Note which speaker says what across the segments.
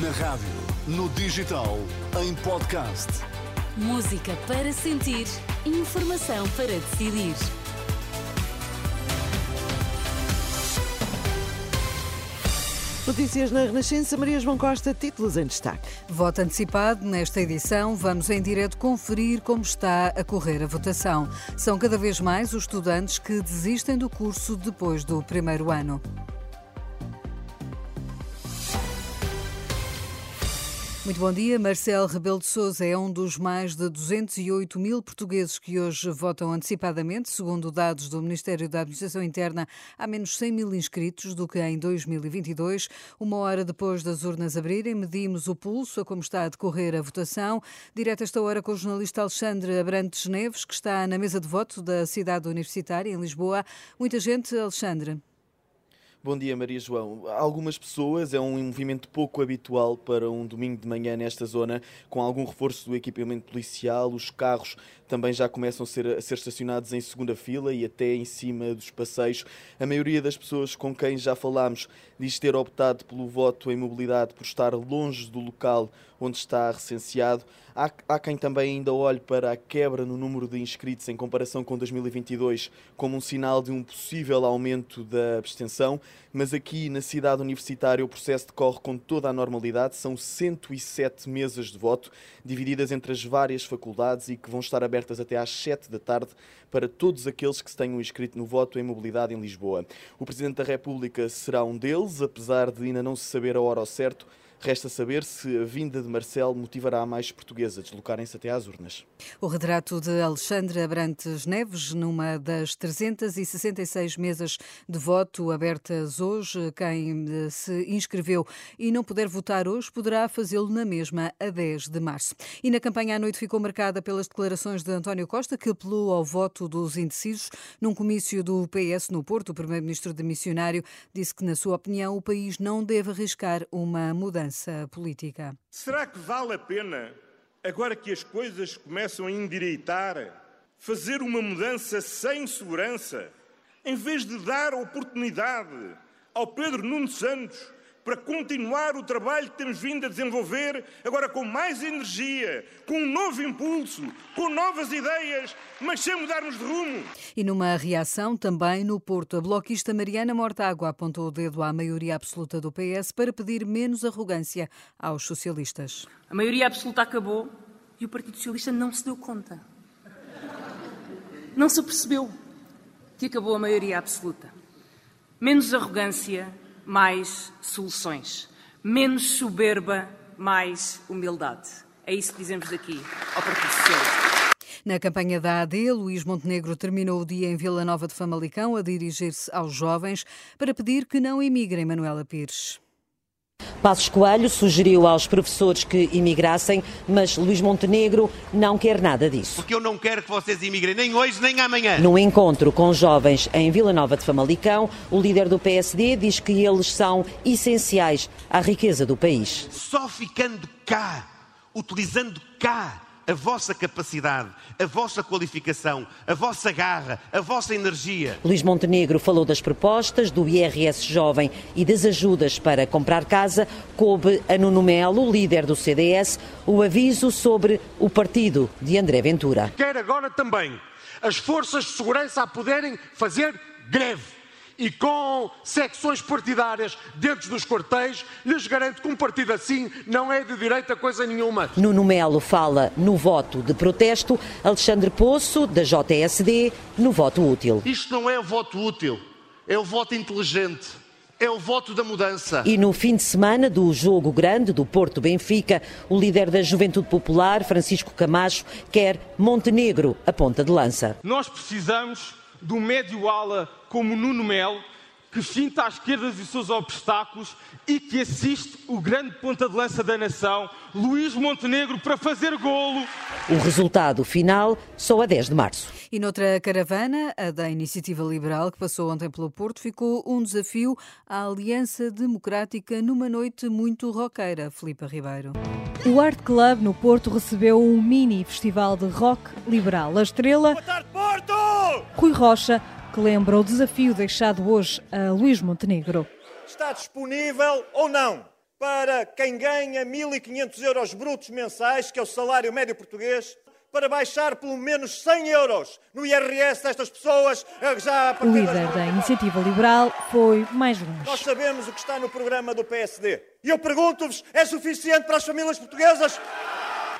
Speaker 1: Na rádio, no digital, em podcast.
Speaker 2: Música para sentir, informação para decidir.
Speaker 3: Notícias na Renascença, Maria João Costa, títulos em destaque.
Speaker 4: Voto antecipado. Nesta edição, vamos em direto conferir como está a correr a votação. São cada vez mais os estudantes que desistem do curso depois do primeiro ano. Muito bom dia. Marcelo Rebelo de Sousa é um dos mais de 208 mil portugueses que hoje votam antecipadamente. Segundo dados do Ministério da Administração Interna, há menos 100 mil inscritos do que em 2022. Uma hora depois das urnas abrirem, medimos o pulso a como está a decorrer a votação. Direto esta hora com o jornalista Alexandre Abrantes Neves, que está na mesa de voto da cidade universitária, em Lisboa. Muita gente, Alexandre.
Speaker 5: Bom dia, Maria João. Algumas pessoas, é um movimento pouco habitual para um domingo de manhã nesta zona, com algum reforço do equipamento policial, os carros também já começam a ser, a ser estacionados em segunda fila e até em cima dos passeios. A maioria das pessoas com quem já falámos diz ter optado pelo voto em mobilidade por estar longe do local onde está recenseado. Há, há quem também ainda olhe para a quebra no número de inscritos em comparação com 2022 como um sinal de um possível aumento da abstenção, mas aqui na cidade universitária o processo decorre com toda a normalidade. São 107 mesas de voto, divididas entre as várias faculdades e que vão estar abertas até às 7 da tarde para todos aqueles que se tenham inscrito no voto em mobilidade em Lisboa. O Presidente da República será um deles, apesar de ainda não se saber a hora ao certo. Resta saber se a vinda de Marcelo motivará mais portugueses a deslocarem-se até às urnas.
Speaker 4: O retrato de Alexandre Abrantes Neves, numa das 366 mesas de voto abertas hoje. Quem eh, se inscreveu e não puder votar hoje poderá fazê-lo na mesma a 10 de março. E na campanha à noite ficou marcada pelas declarações de António Costa, que apelou ao voto dos indecisos num comício do PS no Porto. O primeiro-ministro de Missionário disse que, na sua opinião, o país não deve arriscar uma mudança política.
Speaker 6: Será que vale a pena, agora que as coisas começam a endireitar, fazer uma mudança sem segurança, em vez de dar oportunidade ao Pedro Nuno Santos para continuar o trabalho que temos vindo a desenvolver, agora com mais energia, com um novo impulso, com novas ideias, mas sem mudarmos de rumo.
Speaker 4: E numa reação também no Porto, a bloquista Mariana Mortágua apontou o dedo à maioria absoluta do PS para pedir menos arrogância aos socialistas.
Speaker 7: A maioria absoluta acabou e o Partido Socialista não se deu conta. Não se percebeu que acabou a maioria absoluta. Menos arrogância, mais soluções. Menos soberba, mais humildade. É isso que dizemos daqui ao Partido Socialista.
Speaker 4: Na campanha da AD, Luís Montenegro terminou o dia em Vila Nova de Famalicão a dirigir-se aos jovens para pedir que não emigrem Manuela Pires.
Speaker 8: Passos Coelho sugeriu aos professores que imigrassem, mas Luís Montenegro não quer nada disso.
Speaker 9: Porque eu não quero que vocês imigrem, nem hoje nem amanhã.
Speaker 8: Num encontro com jovens em Vila Nova de Famalicão, o líder do PSD diz que eles são essenciais à riqueza do país.
Speaker 9: Só ficando cá, utilizando cá a vossa capacidade, a vossa qualificação, a vossa garra, a vossa energia.
Speaker 8: Luís Montenegro falou das propostas do IRS Jovem e das ajudas para comprar casa. Coube a Nuno Melo, líder do CDS, o aviso sobre o partido de André Ventura.
Speaker 10: Quer agora também as forças de segurança a poderem fazer greve e com secções partidárias dentro dos quartéis, lhes garanto que um partido assim não é de direita coisa nenhuma.
Speaker 8: Nuno Melo fala no voto de protesto, Alexandre Poço, da JSD, no voto útil.
Speaker 11: Isto não é o voto útil, é o voto inteligente. É o voto da mudança.
Speaker 8: E no fim de semana do jogo grande do Porto Benfica, o líder da Juventude Popular, Francisco Camacho, quer Montenegro a ponta de lança.
Speaker 12: Nós precisamos do médio ala como Nuno Melo, que finta à esquerda os seus obstáculos e que assiste o grande ponta de lança da nação, Luís Montenegro, para fazer golo.
Speaker 8: O resultado final só a 10 de março.
Speaker 4: E noutra caravana, a da Iniciativa Liberal, que passou ontem pelo Porto, ficou um desafio à Aliança Democrática numa noite muito roqueira. Filipe Ribeiro.
Speaker 13: O Art Club no Porto recebeu um mini festival de rock liberal. A estrela. Rui Rocha que lembra o desafio deixado hoje a Luís Montenegro.
Speaker 6: Está disponível ou não
Speaker 14: para quem ganha 1.500 euros brutos mensais, que é o salário médio português, para baixar pelo menos 100 euros no IRS destas pessoas eh, já
Speaker 13: O líder da Iniciativa Liberal foi mais longe.
Speaker 14: Nós sabemos o que está no programa do PSD. E eu pergunto-vos, é suficiente para as famílias portuguesas?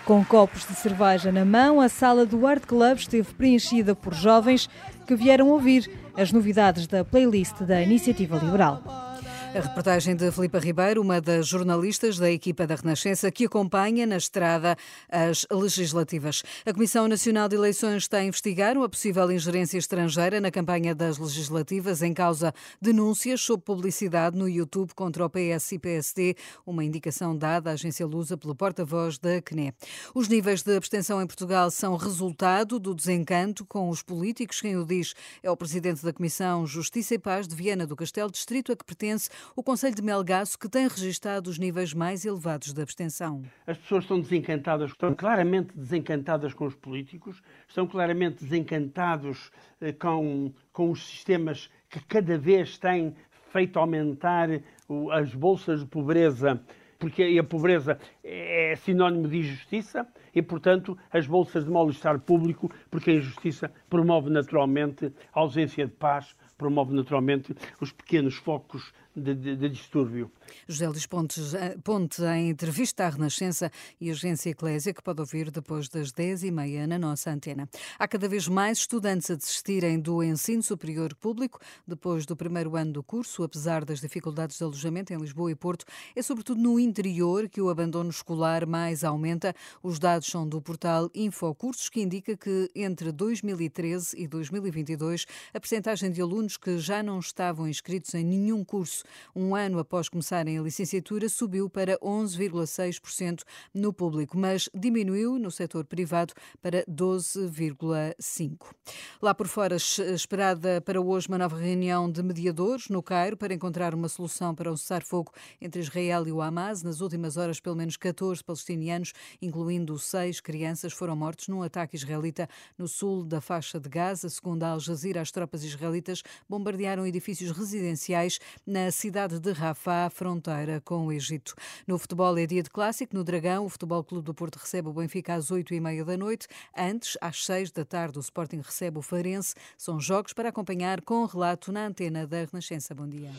Speaker 13: Com copos de cerveja na mão, a sala do Art Club esteve preenchida por jovens que vieram ouvir as novidades da playlist da Iniciativa Liberal.
Speaker 4: A reportagem de Filipa Ribeiro, uma das jornalistas da equipa da Renascença, que acompanha na estrada as legislativas. A Comissão Nacional de Eleições está a investigar uma possível ingerência estrangeira na campanha das legislativas, em causa denúncias sobre publicidade no YouTube contra o PS e PSD, uma indicação dada à agência Lusa pelo porta-voz da CNE. Os níveis de abstenção em Portugal são resultado do desencanto com os políticos. Quem o diz é o presidente da Comissão Justiça e Paz de Viana do Castelo, distrito a que pertence o Conselho de Melgaço, que tem registado os níveis mais elevados de abstenção.
Speaker 15: As pessoas estão desencantadas, estão claramente desencantadas com os políticos, estão claramente desencantados eh, com, com os sistemas que cada vez têm feito aumentar as bolsas de pobreza, porque a pobreza é sinónimo de injustiça e, portanto, as bolsas de mal-estar público, porque a injustiça promove naturalmente a ausência de paz, promove naturalmente os pequenos focos de, de, de distúrbio.
Speaker 4: José Luís Pontes, eh, Ponte, em entrevista à Renascença e Agência Eclésia, que pode ouvir depois das 10h30 na nossa antena. Há cada vez mais estudantes a desistirem do ensino superior público depois do primeiro ano do curso, apesar das dificuldades de alojamento em Lisboa e Porto. É sobretudo no interior que o abandono escolar mais aumenta. Os dados são do portal Infocursos, que indica que entre 2013 e 2022 a percentagem de alunos que já não estavam inscritos em nenhum curso um ano após começarem a licenciatura, subiu para 11,6% no público, mas diminuiu no setor privado para 12,5%. Lá por fora, esperada para hoje uma nova reunião de mediadores no Cairo para encontrar uma solução para o cessar-fogo entre Israel e o Hamas. Nas últimas horas, pelo menos 14 palestinianos, incluindo seis crianças, foram mortos num ataque israelita no sul da faixa de Gaza. Segundo a Al Jazeera, as tropas israelitas bombardearam edifícios residenciais na cidade de Rafah, fronteira com o Egito. No futebol é dia de clássico. No Dragão, o Futebol Clube do Porto recebe o Benfica às 8 e meia da noite. Antes, às 6 da tarde, o Sporting recebe o Farense. São jogos para acompanhar com relato na antena da Renascença. Bom dia.